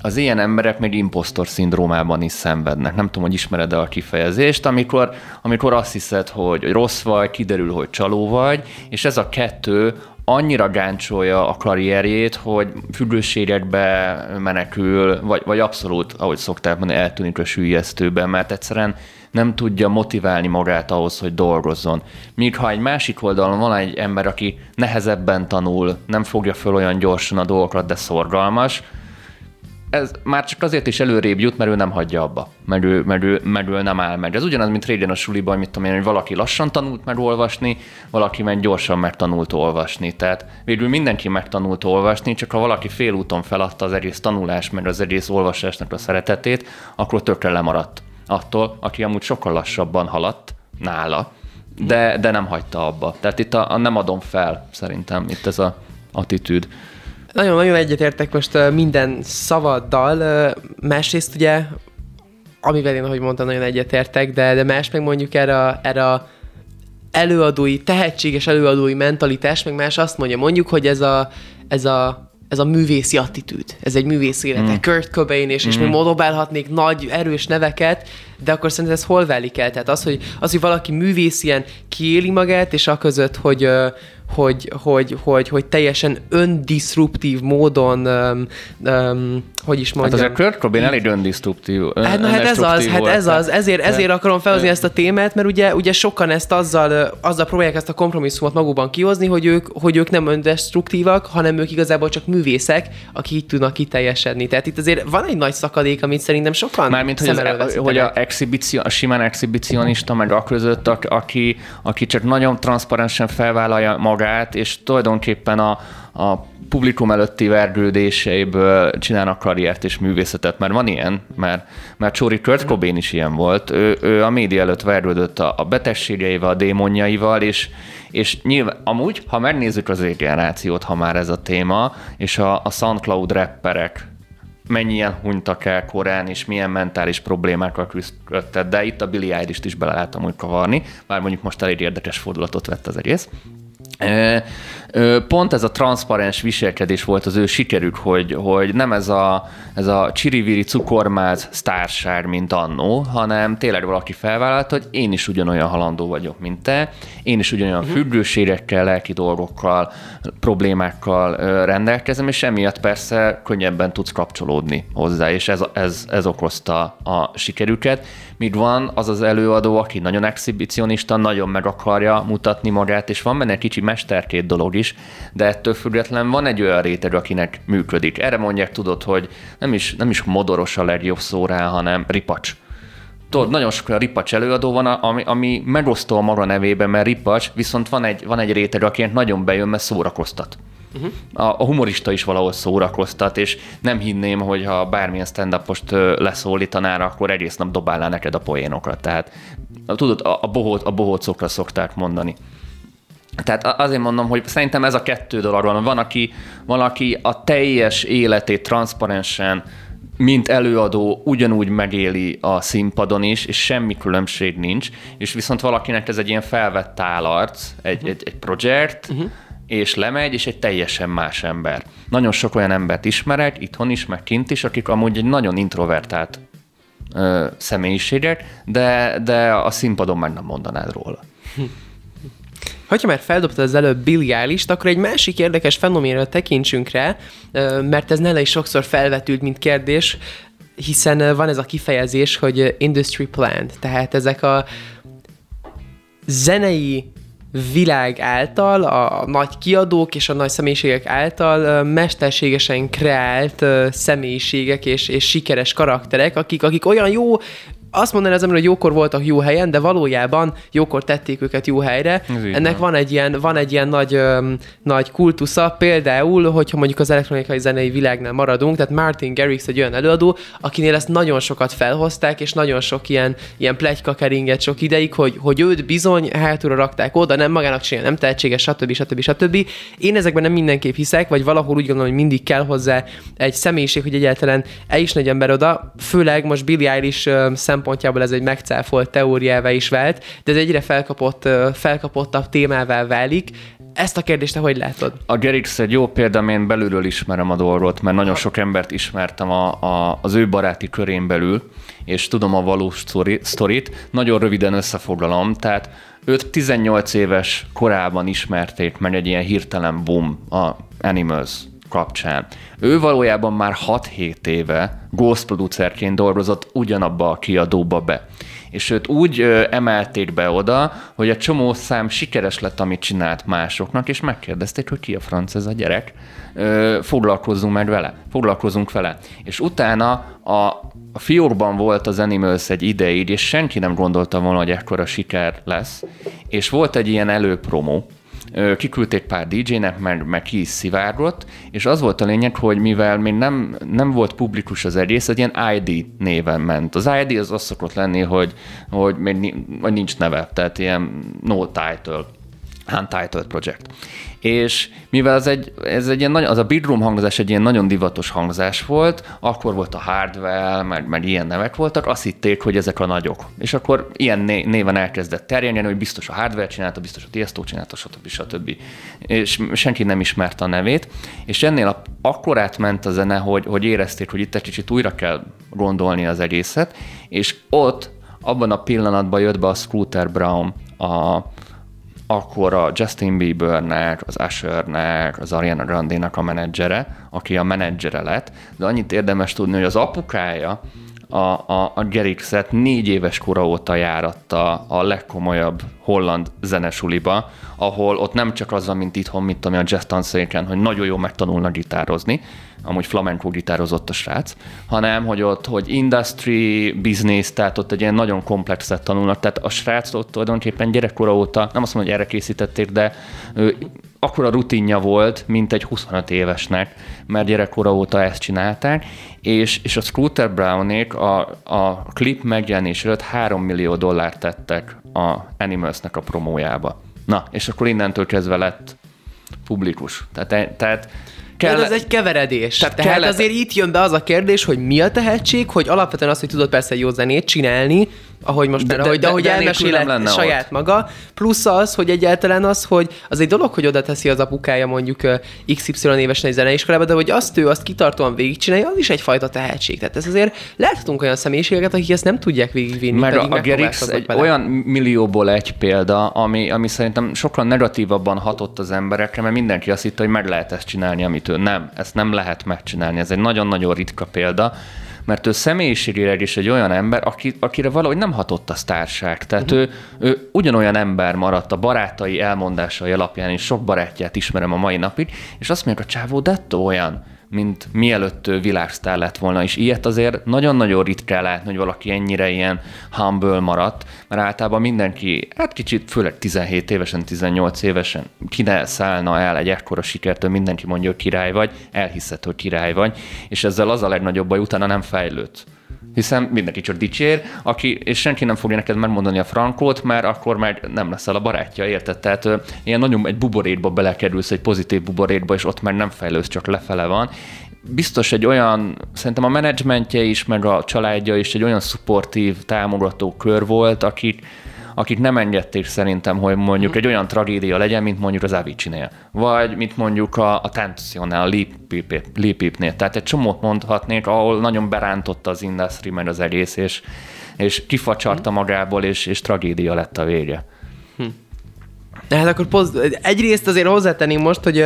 az ilyen emberek még impostor szindrómában is szenvednek. Nem tudom, hogy ismered-e a kifejezést, amikor, amikor azt hiszed, hogy rossz vagy, kiderül, hogy csaló vagy, és ez a kettő annyira gáncsolja a karrierjét, hogy függőségekbe menekül, vagy, vagy abszolút, ahogy szokták mondani, eltűnik a sűjesztőben, mert egyszerűen nem tudja motiválni magát ahhoz, hogy dolgozzon. Míg ha egy másik oldalon van egy ember, aki nehezebben tanul, nem fogja föl olyan gyorsan a dolgokat, de szorgalmas, ez már csak azért is előrébb jut, mert ő nem hagyja abba, mert ő, mert ő, mert ő nem áll meg. Ez ugyanaz, mint régen a suliban, mit tudom én, hogy valaki lassan tanult meg olvasni, valaki meg gyorsan megtanult olvasni. Tehát végül mindenki megtanult olvasni, csak ha valaki félúton feladta az egész tanulás, meg az egész olvasásnak a szeretetét, akkor tökre lemaradt attól, aki amúgy sokkal lassabban haladt nála, de, de nem hagyta abba. Tehát itt a, a nem adom fel, szerintem itt ez a attitűd. Nagyon-nagyon egyetértek most minden szavaddal. Másrészt ugye, amivel én, ahogy mondtam, nagyon egyetértek, de, de más meg mondjuk erre, erre előadói, tehetséges előadói mentalitás, meg más azt mondja, mondjuk, hogy ez a, ez a ez a művészi attitűd, ez egy művész élete. Mm. Kurt Cobain és, mm. és még modobálhatnék nagy, erős neveket, de akkor szerintem ez hol válik el? Tehát az, hogy, az, hogy valaki művész ilyen kiéli magát, és a között, hogy, hogy, hogy, hogy, hogy teljesen öndisruptív módon, um, um, hogy is mondjam. Hát azért Kurt Cobain elég öndisruptív. Hát, na, hát ez az, hát ez az, ezért, ezért akarom felhozni ezt a témát, mert ugye, ugye sokan ezt azzal, azzal próbálják ezt a kompromisszumot magukban kihozni, hogy ők, hogy ők nem öndestruktívak, hanem ők igazából csak művészek, akik így tudnak kiteljesedni. Tehát itt azért van egy nagy szakadék, amit szerintem sokan Mármint, hogy, ez, hogy a, exhibicio, a simán exhibicionista, meg a között, aki, aki csak nagyon transzparensen felvállalja magát, és tulajdonképpen a, a publikum előtti vergődéseiből csinálnak karriert és művészetet, mert van ilyen, mert, mert Csóri Kurt Cobain is ilyen volt. Ő, ő a média előtt vergődött a, a betegségeivel, a démonjaival, és, és nyilván, amúgy, ha megnézzük az generációt, ha már ez a téma, és a, a SoundCloud rapperek mennyien hunytak el korán, és milyen mentális problémákkal küzdött, de itt a Billy Eilish-t is bele lehet amúgy kavarni, bár mondjuk most elég érdekes fordulatot vett az egész. Pont ez a transzparens viselkedés volt az ő sikerük, hogy, hogy nem ez a, ez a csiriviri cukormáz sztárság, mint annó, hanem tényleg valaki felvállalt, hogy én is ugyanolyan halandó vagyok, mint te, én is ugyanolyan uh-huh. függőségekkel, lelki dolgokkal, problémákkal rendelkezem, és emiatt persze könnyebben tudsz kapcsolódni hozzá, és ez, ez, ez okozta a sikerüket. Míg van az az előadó, aki nagyon exhibicionista, nagyon meg akarja mutatni magát, és van benne egy kicsi mesterkét dolog is, de ettől független van egy olyan réteg, akinek működik. Erre mondják, tudod, hogy nem is, nem is modoros a legjobb szó rá, hanem ripacs. Tudod, nagyon sok olyan ripacs előadó van, ami, ami megosztó a maga nevében, mert ripacs, viszont van egy, van egy réteg, akinek nagyon bejön, mert szórakoztat. Uh-huh. A, a humorista is valahol szórakoztat, és nem hinném, hogy ha bármilyen stand most leszólítanára, akkor egész nap dobálná neked a poénokat. Tehát tudod, a, a, bohóc, a bohócokra szokták mondani. Tehát azért mondom, hogy szerintem ez a kettő dolog van. Van, aki, van, aki a teljes életét transzparensen, mint előadó ugyanúgy megéli a színpadon is, és semmi különbség nincs, és viszont valakinek ez egy ilyen felvett állarc, egy, uh-huh. egy, egy projekt, uh-huh. És lemegy, és egy teljesen más ember. Nagyon sok olyan embert ismerek, itthon is, meg kint is, akik amúgy egy nagyon introvertált ö, személyiségek, de, de a színpadon meg nem mondanád róla. Ha már feldobtad az előbb Billy eilish akkor egy másik érdekes fenoménre tekintsünk rá, mert ez nele is sokszor felvetült, mint kérdés, hiszen van ez a kifejezés, hogy industry plant, tehát ezek a zenei világ által, a nagy kiadók és a nagy személyiségek által mesterségesen kreált személyiségek és, és sikeres karakterek, akik, akik olyan jó azt mondani az ember, hogy jókor voltak jó helyen, de valójában jókor tették őket jó helyre. Ennek van egy ilyen, van egy ilyen nagy, öm, nagy kultusza, például, hogyha mondjuk az elektronikai zenei világnál maradunk, tehát Martin Garrix egy olyan előadó, akinél ezt nagyon sokat felhozták, és nagyon sok ilyen, ilyen plegyka keringet sok ideig, hogy, hogy őt bizony hátulra rakták oda, nem magának csinál, nem tehetséges, stb. stb. stb. Én ezekben nem mindenképp hiszek, vagy valahol úgy gondolom, hogy mindig kell hozzá egy személyiség, hogy egyáltalán el is nagy ember oda, főleg most Billy Eilish szem szempontjából ez egy megcáfolt teóriává is vált, de ez egyre felkapott, felkapottabb témává válik. Ezt a kérdést te hogy látod? A Gerix egy jó példa, én belülről ismerem a dolgot, mert nagyon sok embert ismertem a, a, az ő baráti körén belül, és tudom a valós sztorit. Nagyon röviden összefoglalom, tehát őt 18 éves korában ismerték meg egy ilyen hirtelen boom a Animals kapcsán. Ő valójában már 6-7 éve ghost producerként dolgozott ugyanabba a kiadóba be. És őt úgy ö, emelték be oda, hogy a csomó szám sikeres lett, amit csinált másoknak, és megkérdezték, hogy ki a franc ez a gyerek, ö, foglalkozzunk meg vele, foglalkozunk vele. És utána a, a fiókban volt az Animals egy ideig, és senki nem gondolta volna, hogy ekkora siker lesz, és volt egy ilyen előpromó, kiküldték pár DJ-nek, meg, meg ki is szivárgott, és az volt a lényeg, hogy mivel még nem, nem volt publikus az egész, egy ilyen ID néven ment. Az ID az az szokott lenni, hogy, hogy még nincs neve, tehát ilyen no title Untitled Project. És mivel ez egy, ez egy ilyen nagy, az a bedroom hangzás egy ilyen nagyon divatos hangzás volt, akkor volt a Hardwell, meg, meg ilyen nevek voltak, azt hitték, hogy ezek a nagyok. És akkor ilyen néven elkezdett terjedni, hogy biztos a Hardwell csinálta, biztos a Tiesto csinálta, stb. stb. És senki nem ismerte a nevét. És ennél a, akkor átment a zene, hogy, hogy érezték, hogy itt egy kicsit újra kell gondolni az egészet, és ott abban a pillanatban jött be a Scooter Brown, a, akkor a Justin Biebernek, az Ushernek, az Ariana Grande-nak a menedzsere, aki a menedzsere lett, de annyit érdemes tudni, hogy az apukája a, a, a Gerixet négy éves kora óta járatta a legkomolyabb holland zenesuliba, ahol ott nem csak az van, mint itthon, mint ami a jazz tanszéken, hogy nagyon jó megtanulna gitározni, amúgy flamenco gitározott a srác, hanem hogy ott, hogy industry, business, tehát ott egy ilyen nagyon komplexet tanulnak, tehát a srác ott tulajdonképpen gyerekkora óta, nem azt mondom, hogy erre készítették, de ő, akkora rutinja volt, mint egy 25 évesnek, mert gyerekkora óta ezt csinálták, és, és a Scooter Brownék a, a klip megjelenés előtt 3 millió dollárt tettek a Animalsnek a promójába. Na, és akkor innentől kezdve lett publikus. Tehát, tehát kell... ez egy keveredés. Tehát, Tehát kellett... azért itt jön be az a kérdés, hogy mi a tehetség, hogy alapvetően az, hogy tudod persze jó zenét csinálni, ahogy most, de, de, ahogy, de, ahogy elmeséled saját ott. maga, plusz az, hogy egyáltalán az, hogy az egy dolog, hogy oda teszi az apukája mondjuk XY évesen egy zeneiskolába, de hogy azt ő azt kitartóan végigcsinálja, az is egyfajta tehetség. Tehát ez azért láthatunk olyan személyiségeket, akik ezt nem tudják végigvinni. Meg a, a Gerix egy vele. olyan millióból egy példa, ami, ami szerintem sokkal negatívabban hatott az emberekre, mert mindenki azt hitte, hogy meg lehet ezt csinálni, amit ő nem. Ezt nem lehet megcsinálni. Ez egy nagyon-nagyon ritka példa mert ő személyiségileg is egy olyan ember, aki, akire valahogy nem hatott a sztárság. Tehát uh-huh. ő, ő ugyanolyan ember maradt a barátai elmondásai alapján, és sok barátját ismerem a mai napig, és azt mondja, a csávó dettó olyan, mint mielőtt ő világsztár lett volna, és ilyet azért nagyon-nagyon ritkán látni, hogy valaki ennyire ilyen humble maradt, mert általában mindenki, hát kicsit, főleg 17 évesen, 18 évesen kine szállna el egy ekkora sikertől, mindenki mondja, hogy király vagy, elhiszed, hogy király vagy, és ezzel az a legnagyobb baj, utána nem fejlődt hiszen mindenki csak dicsér, aki, és senki nem fogja neked megmondani a frankót, mert akkor már nem leszel a barátja, érted? Tehát ilyen nagyon egy buborétba belekerülsz, egy pozitív buborétba, és ott már nem fejlődsz, csak lefele van. Biztos egy olyan, szerintem a menedzsmentje is, meg a családja is egy olyan szupportív, támogató kör volt, akik, akik nem engedték szerintem, hogy mondjuk egy olyan tragédia legyen, mint mondjuk az Avicii-nél, vagy mint mondjuk a, a Tensionál, a Lipipnél. Tehát egy csomót mondhatnék, ahol nagyon berántotta az industry meg az egész, és, és kifacsarta magából, és, és tragédia lett a vége. Hát akkor poz- egyrészt azért hozzátenném most, hogy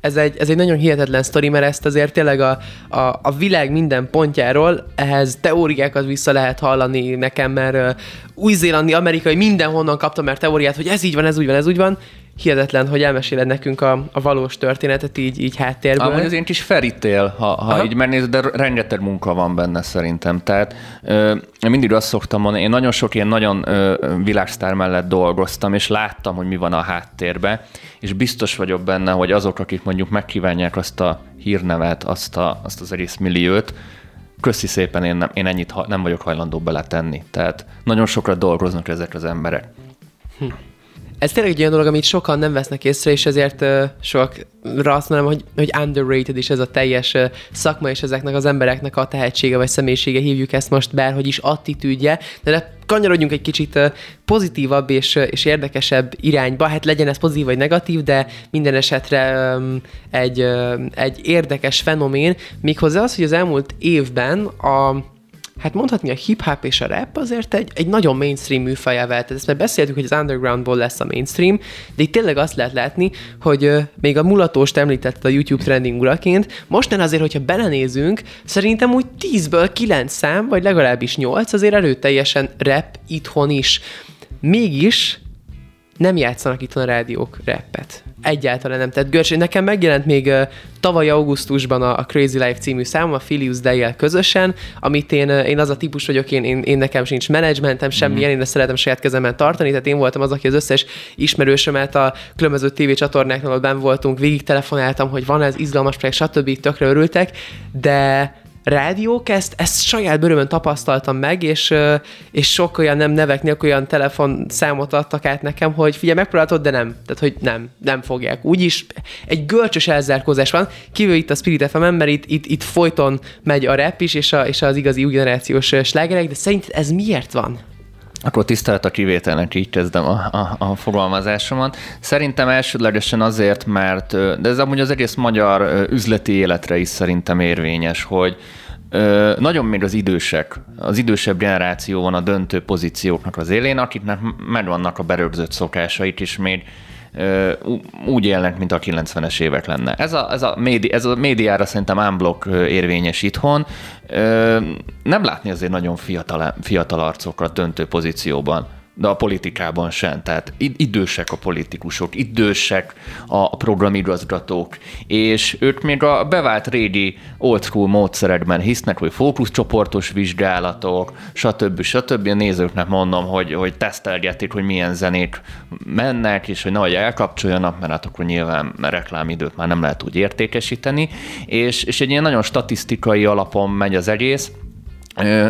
ez egy, ez egy nagyon hihetetlen sztori, mert ezt azért tényleg a, a, a világ minden pontjáról ehhez teóriákat vissza lehet hallani nekem, mert új-zélandi, amerikai, mindenhonnan kaptam már teóriát, hogy ez így van, ez úgy van, ez úgy van, hihetetlen, hogy elmeséled nekünk a, a valós történetet így, így háttérből. Amúgy az én kis ferítél, ha, ha így megnézed, de rengeteg munka van benne szerintem. Tehát ö, én mindig azt szoktam mondani, én nagyon sok ilyen nagyon ö, világsztár mellett dolgoztam, és láttam, hogy mi van a háttérbe, és biztos vagyok benne, hogy azok, akik mondjuk megkívánják azt a hírnevet, azt, a, azt az egész milliót, köszi szépen, én, nem, én ennyit ha, nem vagyok hajlandó beletenni. Tehát nagyon sokra dolgoznak ezek az emberek. Hm ez tényleg egy olyan dolog, amit sokan nem vesznek észre, és ezért uh, sokra azt mondom, hogy, hogy underrated is ez a teljes uh, szakma, és ezeknek az embereknek a tehetsége vagy személyisége, hívjuk ezt most bárhogy is attitűdje, de, de kanyarodjunk egy kicsit pozitívabb és, és érdekesebb irányba, hát legyen ez pozitív vagy negatív, de minden esetre egy, egy érdekes fenomén, méghozzá az, hogy az elmúlt évben a hát mondhatni a hip-hop és a rap azért egy, egy nagyon mainstream műfajá vált. Ezt már beszéltük, hogy az undergroundból lesz a mainstream, de itt tényleg azt lehet látni, hogy uh, még a mulatóst említette a YouTube trending uraként, mostan azért, hogyha belenézünk, szerintem úgy 10-ből 9 szám, vagy legalábbis 8 azért erőteljesen rap itthon is. Mégis nem játszanak itt a rádiók rappet. Egyáltalán nem. Tehát Görcs, nekem megjelent még uh, tavaly augusztusban a, a Crazy Life című szám, a Filius day közösen, amit én, uh, én az a típus vagyok, én, én, én nekem sincs menedzsmentem, semmilyen, mm. én ezt szeretem saját kezemben tartani, tehát én voltam az, aki az összes ismerősömet a különböző tévécsatornáknál, ahol ben voltunk, végig telefonáltam, hogy van ez izgalmas projekt, stb. tökre örültek, de rádiók, ezt, ezt saját bőrömön tapasztaltam meg, és, és sok olyan nem nevek nélkül olyan telefonszámot adtak át nekem, hogy figyelj, megpróbáltad, de nem. Tehát, hogy nem, nem fogják. Úgyis egy görcsös elzárkózás van, kívül itt a Spirit fm mert itt, itt, itt folyton megy a rap is, és, a, és az igazi új generációs slágerek, de szerinted ez miért van? Akkor tisztelet a kivételnek, így kezdem a, a, a fogalmazásomat. Szerintem elsődlegesen azért, mert, de ez amúgy az egész magyar üzleti életre is szerintem érvényes, hogy nagyon még az idősek, az idősebb generáció van a döntő pozícióknak az élén, akiknek megvannak a berögzött szokásait, is még úgy élnek, mint a 90-es évek lenne. Ez a, ez a, médi, ez a médiára szerintem unblock érvényes itthon. Nem látni azért nagyon fiatal, fiatal arcokat döntő pozícióban de a politikában sem. Tehát idősek a politikusok, idősek a programigazgatók, és ők még a bevált régi old school módszerekben hisznek, hogy fókuszcsoportos vizsgálatok, stb. stb. A nézőknek mondom, hogy, hogy tesztelgetik, hogy milyen zenék mennek, és hogy nehogy elkapcsoljanak, mert hát akkor nyilván reklámidőt már nem lehet úgy értékesíteni, és, és egy ilyen nagyon statisztikai alapon megy az egész,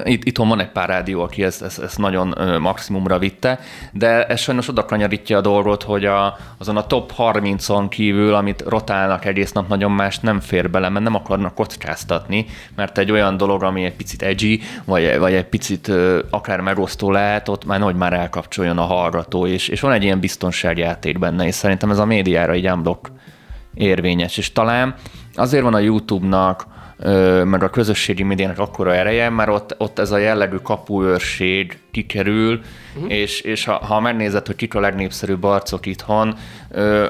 itt, itthon van egy pár rádió, aki ezt, ezt, ezt nagyon maximumra vitte, de ez sajnos oda kanyarítja a dolgot, hogy a, azon a top 30-on kívül, amit rotálnak egész nap, nagyon más nem fér bele, mert nem akarnak kockáztatni, mert egy olyan dolog, ami egy picit edgy, vagy, vagy egy picit akár megosztó lehet, ott már nagy már elkapcsoljon a hallgató, és, és van egy ilyen biztonságjáték benne, és szerintem ez a médiára így unblock érvényes, és talán azért van a YouTube-nak meg a közösségi médiának akkora ereje, mert ott, ott ez a jellegű kapuőrség kikerül, uh-huh. és, és ha, ha megnézed, hogy kik a legnépszerűbb arcok itthon, ö,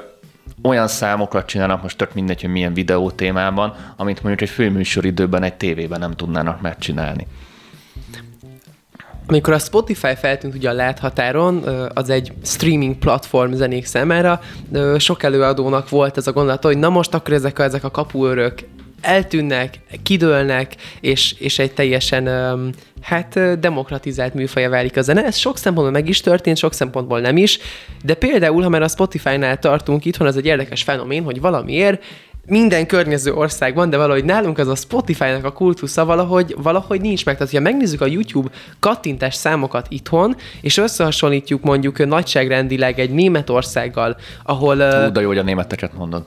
olyan számokat csinálnak, most tök mindegy, hogy milyen videó témában, amit mondjuk egy főműsoridőben egy tévében nem tudnának megcsinálni. Amikor a Spotify feltűnt ugye a láthatáron, az egy streaming platform zenék számára, sok előadónak volt ez a gondolata, hogy na most akkor ezek a, ezek a kapuőrök eltűnnek, kidőlnek, és, és egy teljesen hát demokratizált műfaja válik a zene. Ez sok szempontból meg is történt, sok szempontból nem is, de például, ha már a Spotify-nál tartunk itthon, az egy érdekes fenomén, hogy valamiért minden környező országban, de valahogy nálunk az a Spotify-nak a kultusza valahogy, valahogy nincs meg. Tehát, ha megnézzük a YouTube kattintás számokat itthon, és összehasonlítjuk mondjuk nagyságrendileg egy Németországgal, ahol... Ú, de jó, hogy a németeket mondod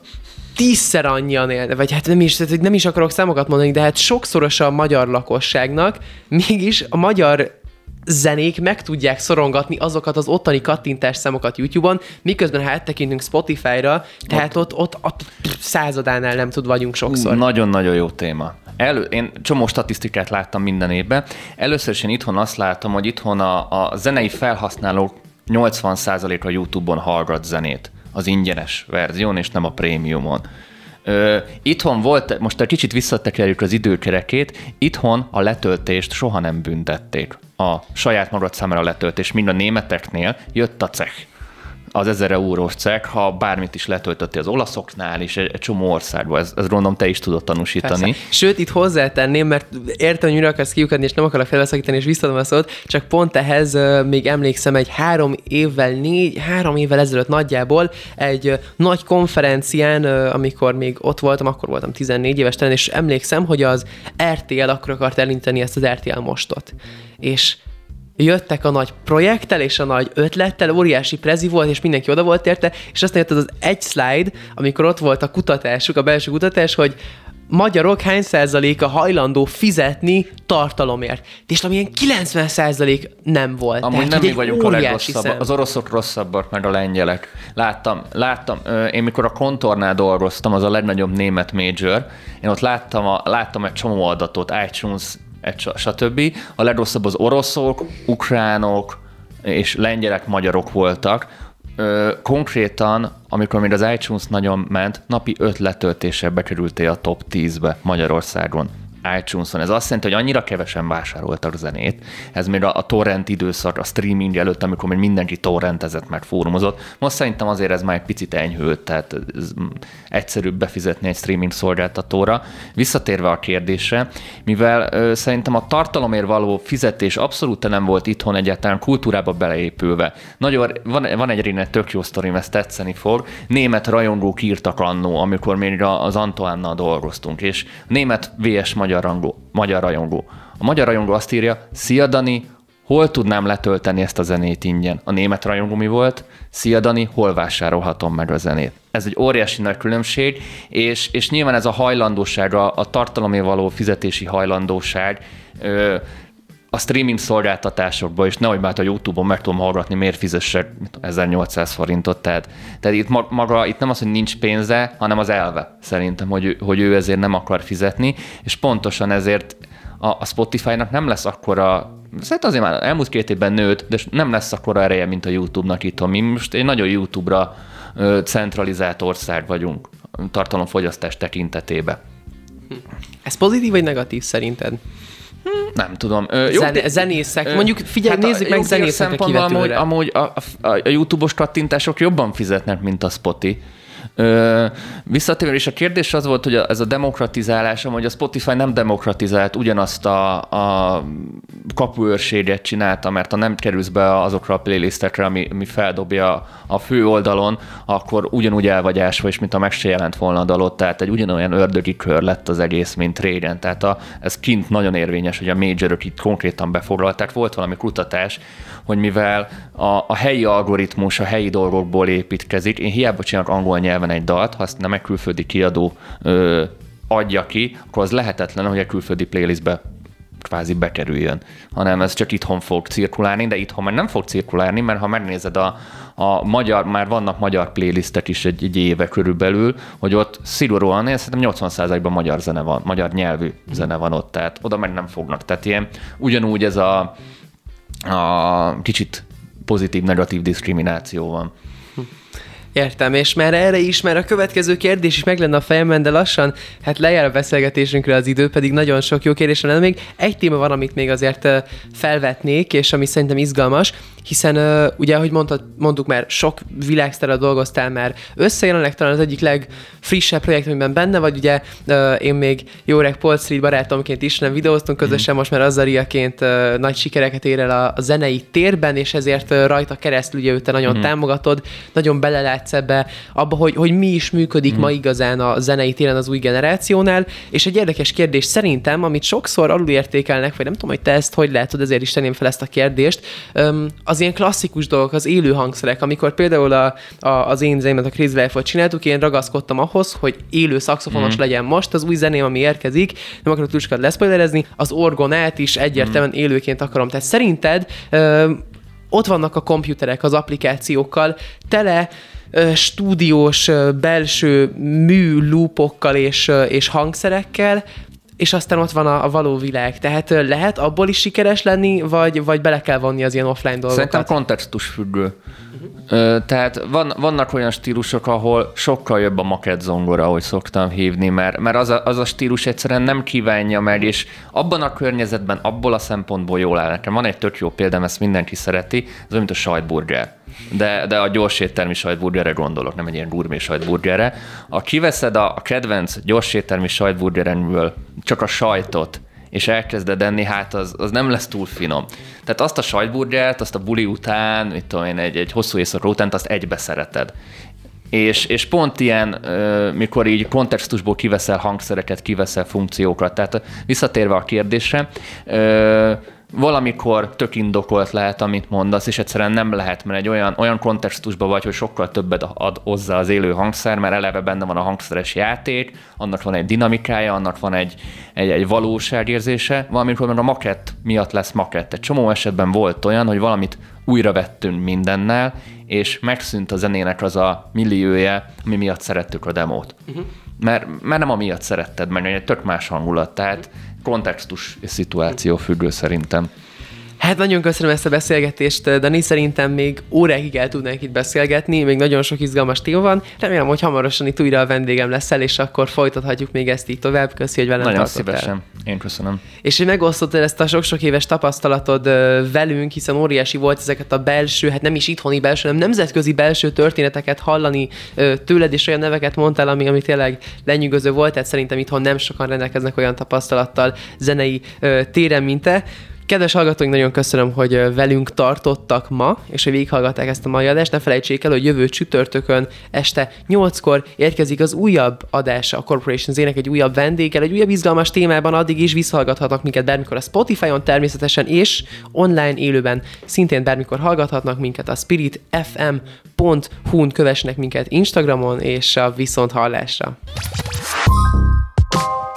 tízszer annyian él, vagy hát nem is, tehát nem is akarok számokat mondani, de hát sokszorosa a magyar lakosságnak, mégis a magyar zenék meg tudják szorongatni azokat az ottani kattintás számokat YouTube-on, miközben hát tekintünk Spotify-ra, tehát ott, ott, ott századánál nem tud vagyunk sokszor. Nagyon-nagyon jó téma. Elő, én csomó statisztikát láttam minden évben. Először is én itthon azt látom, hogy itthon a, a zenei felhasználók 80% a YouTube-on hallgat zenét az ingyenes verzión, és nem a prémiumon. Ö, itthon volt, most egy kicsit visszatekerjük az időkerekét, itthon a letöltést soha nem büntették. A saját magad számára letöltés, mind a németeknél jött a cech az 1000 eurós cég, ha bármit is letöltötti az olaszoknál is, egy, csomó országban. Ez, ez gondolom te is tudod tanúsítani. Persze. Sőt, itt hozzátenném, mert értem, hogy akarsz kiukadni, és nem akarok felveszakítani, és visszadom a szót, csak pont ehhez még emlékszem egy három évvel, négy, három évvel ezelőtt nagyjából egy nagy konferencián, amikor még ott voltam, akkor voltam 14 éves talán, és emlékszem, hogy az RTL akkor akart elinteni ezt az RTL mostot. És jöttek a nagy projekttel és a nagy ötlettel, óriási prezi volt, és mindenki oda volt érte, és aztán jött az, az egy slide, amikor ott volt a kutatásuk, a belső kutatás, hogy magyarok hány százaléka hajlandó fizetni tartalomért. És amilyen 90 százalék nem volt. Amúgy Tehát, nem mi vagyunk a legrosszabb. Az oroszok rosszabbak, meg a lengyelek. Láttam, láttam, én mikor a Kontornál dolgoztam, az a legnagyobb német major, én ott láttam, a, láttam egy csomó adatot, iTunes stb. A legrosszabb az oroszok, ukránok és lengyelek, magyarok voltak. Konkrétan, amikor még az iTunes nagyon ment, napi öt letöltése bekerültél a top 10-be Magyarországon iTunes-on. Ez azt jelenti, hogy annyira kevesen vásároltak zenét, ez még a, a torrent időszak, a streaming előtt, amikor még mindenki torrentezett, meg fórumozott. Most szerintem azért ez már egy picit enyhült, tehát ez egyszerűbb befizetni egy streaming szolgáltatóra. Visszatérve a kérdésre, mivel ö, szerintem a tartalomért való fizetés abszolút nem volt itthon egyáltalán kultúrába beleépülve. Nagyon, van, van egy réne tök jó sztorim, ezt tetszeni fog. Német rajongók írtak annó, amikor még az Antoánnal dolgoztunk, és német VS magyar magyar, rangó, magyar rajongó. A magyar rajongó azt írja, szia Dani, hol tudnám letölteni ezt a zenét ingyen? A német rajongó mi volt? Szia Dani, hol vásárolhatom meg a zenét? Ez egy óriási nagy különbség, és, és nyilván ez a hajlandóság, a, a tartalomé való fizetési hajlandóság, ö, a streaming szolgáltatásokba, és nehogy már a YouTube-on meg tudom hallgatni, miért fizessek 1800 forintot. Tehát, tehát itt maga, itt nem az, hogy nincs pénze, hanem az elve szerintem, hogy, hogy ő ezért nem akar fizetni, és pontosan ezért a, a Spotify-nak nem lesz akkora Szerintem azért már elmúlt két évben nőtt, de nem lesz akkora ereje, mint a YouTube-nak itt. Mi most egy nagyon YouTube-ra centralizált ország vagyunk tartalomfogyasztás tekintetében. Ez pozitív vagy negatív szerinted? Nem tudom. Ö, Zene, zenészek, ö, mondjuk figyelj, hát nézzük meg zenészek a amúgy, amúgy a, a, a YouTube-os kattintások jobban fizetnek, mint a Spotify. Visszatérő, és a kérdés az volt, hogy ez a demokratizálás, hogy a Spotify nem demokratizált, ugyanazt a, a kapuőrséget csinálta, mert ha nem kerülsz be azokra a playlistekre, ami, ami feldobja a fő oldalon, akkor ugyanúgy el vagy ásva, és mint a meg se jelent volna a dalot, tehát egy ugyanolyan ördögi kör lett az egész, mint régen. Tehát a, ez kint nagyon érvényes, hogy a majorok itt konkrétan befoglalták. Volt valami kutatás, hogy mivel a, a helyi algoritmus a helyi dolgokból építkezik, én hiába csinálok angol nyelven egy dalt, ha azt nem egy külföldi kiadó ö, adja ki, akkor az lehetetlen, hogy a külföldi playlistbe kvázi bekerüljön, hanem ez csak itthon fog cirkulálni, de itthon már nem fog cirkulálni, mert ha megnézed a, a magyar, már vannak magyar playlistek is egy, egy éve körülbelül, hogy ott szigorúan, én szerintem 80%-ban magyar zene van, magyar nyelvű zene van ott, tehát oda meg nem fognak. Tehát ilyen ugyanúgy ez a, a kicsit pozitív-negatív diszkrimináció van. Értem, és már erre is, mert a következő kérdés is meg lenne a fejemben, de lassan hát lejár a beszélgetésünkre az idő, pedig nagyon sok jó kérdés van. Még egy téma van, amit még azért felvetnék, és ami szerintem izgalmas, hiszen uh, ugye, ahogy mondtad, mondtuk már, sok világsztára dolgoztál már össze, jelenleg talán az egyik legfrissebb projekt, amiben benne vagy, ugye uh, én még jó öreg Paul Street barátomként is nem videóztunk közösen, mm. most már Azariaként uh, nagy sikereket ér el a, a zenei térben, és ezért uh, rajta keresztül ugye őt te nagyon mm. támogatod, nagyon belelátsz ebbe, abba, hogy, hogy mi is működik mm. ma igazán a zenei téren az új generációnál, és egy érdekes kérdés szerintem, amit sokszor alulértékelnek, vagy nem tudom, hogy te ezt hogy látod, ezért is tenném fel ezt a kérdést, um, az az ilyen klasszikus dolgok, az élő hangszerek, amikor például a, a, az én zenémet, a Crazy Life-ot csináltuk, én ragaszkodtam ahhoz, hogy élő szakszofonos mm. legyen most, az új zeném, ami érkezik, nem akarok túl sokat leszpoilerezni, az orgonát is egyértelműen mm. élőként akarom. Tehát szerinted ö, ott vannak a komputerek az applikációkkal, tele stúdiós belső mű loopokkal és, és hangszerekkel, és aztán ott van a, a való világ. Tehát lehet abból is sikeres lenni, vagy, vagy bele kell vonni az ilyen offline dolgokat? Szerintem kontextus függő. Uh-huh. Tehát van, vannak olyan stílusok, ahol sokkal jobb a maket zongora, ahogy szoktam hívni, mert, mert az, a, az a stílus egyszerűen nem kívánja meg, és abban a környezetben, abból a szempontból jól áll. Nekem van egy tök jó példám, ezt mindenki szereti, ez olyan, mint a sajtburger. De, de a gyors éttermi sajtburgerre gondolok, nem egy ilyen gurmé sajtburgerre. Ha kiveszed a, kedvenc gyors éttermi sajtburgerenből csak a sajtot, és elkezded enni, hát az, az nem lesz túl finom. Tehát azt a sajtburgert, azt a buli után, mit tudom én, egy, egy hosszú éjszaka után, azt egybe szereted. És, és pont ilyen, mikor így kontextusból kiveszel hangszereket, kiveszel funkciókat, tehát visszatérve a kérdésre, valamikor tök indokolt lehet, amit mondasz, és egyszerűen nem lehet, mert egy olyan, olyan kontextusban vagy, hogy sokkal többet ad hozzá az élő hangszer, mert eleve benne van a hangszeres játék, annak van egy dinamikája, annak van egy, egy, egy valóságérzése, valamikor mert a makett miatt lesz makett. Egy csomó esetben volt olyan, hogy valamit újra vettünk mindennel, és megszűnt a zenének az a milliója, ami miatt szerettük a demót. Uh-huh. Mert, mert nem amiatt szeretted, mert egy tök más hangulat. Tehát kontextus és szituáció függő szerintem. Hát nagyon köszönöm ezt a beszélgetést, Dani, szerintem még órákig el tudnánk itt beszélgetni, még nagyon sok izgalmas téma van. Remélem, hogy hamarosan itt újra a vendégem leszel, és akkor folytathatjuk még ezt így tovább. Köszi, hogy velem Nagyon szívesen. Én köszönöm. És hogy megosztottad ezt a sok-sok éves tapasztalatod velünk, hiszen óriási volt ezeket a belső, hát nem is itthoni belső, hanem nemzetközi belső történeteket hallani tőled, és olyan neveket mondtál, ami, ami tényleg lenyűgöző volt, tehát szerintem itthon nem sokan rendelkeznek olyan tapasztalattal zenei téren, mint te. Kedves hallgatóink, nagyon köszönöm, hogy velünk tartottak ma, és hogy végighallgatták ezt a mai adást. Ne felejtsék el, hogy jövő csütörtökön este 8-kor érkezik az újabb adása a Corporation Z-nek egy újabb vendéggel, egy újabb izgalmas témában, addig is visszahallgathatnak minket bármikor a Spotify-on természetesen, és online élőben szintén bármikor hallgathatnak minket a spiritfm.hu-n kövessenek minket Instagramon és a viszont hallásra.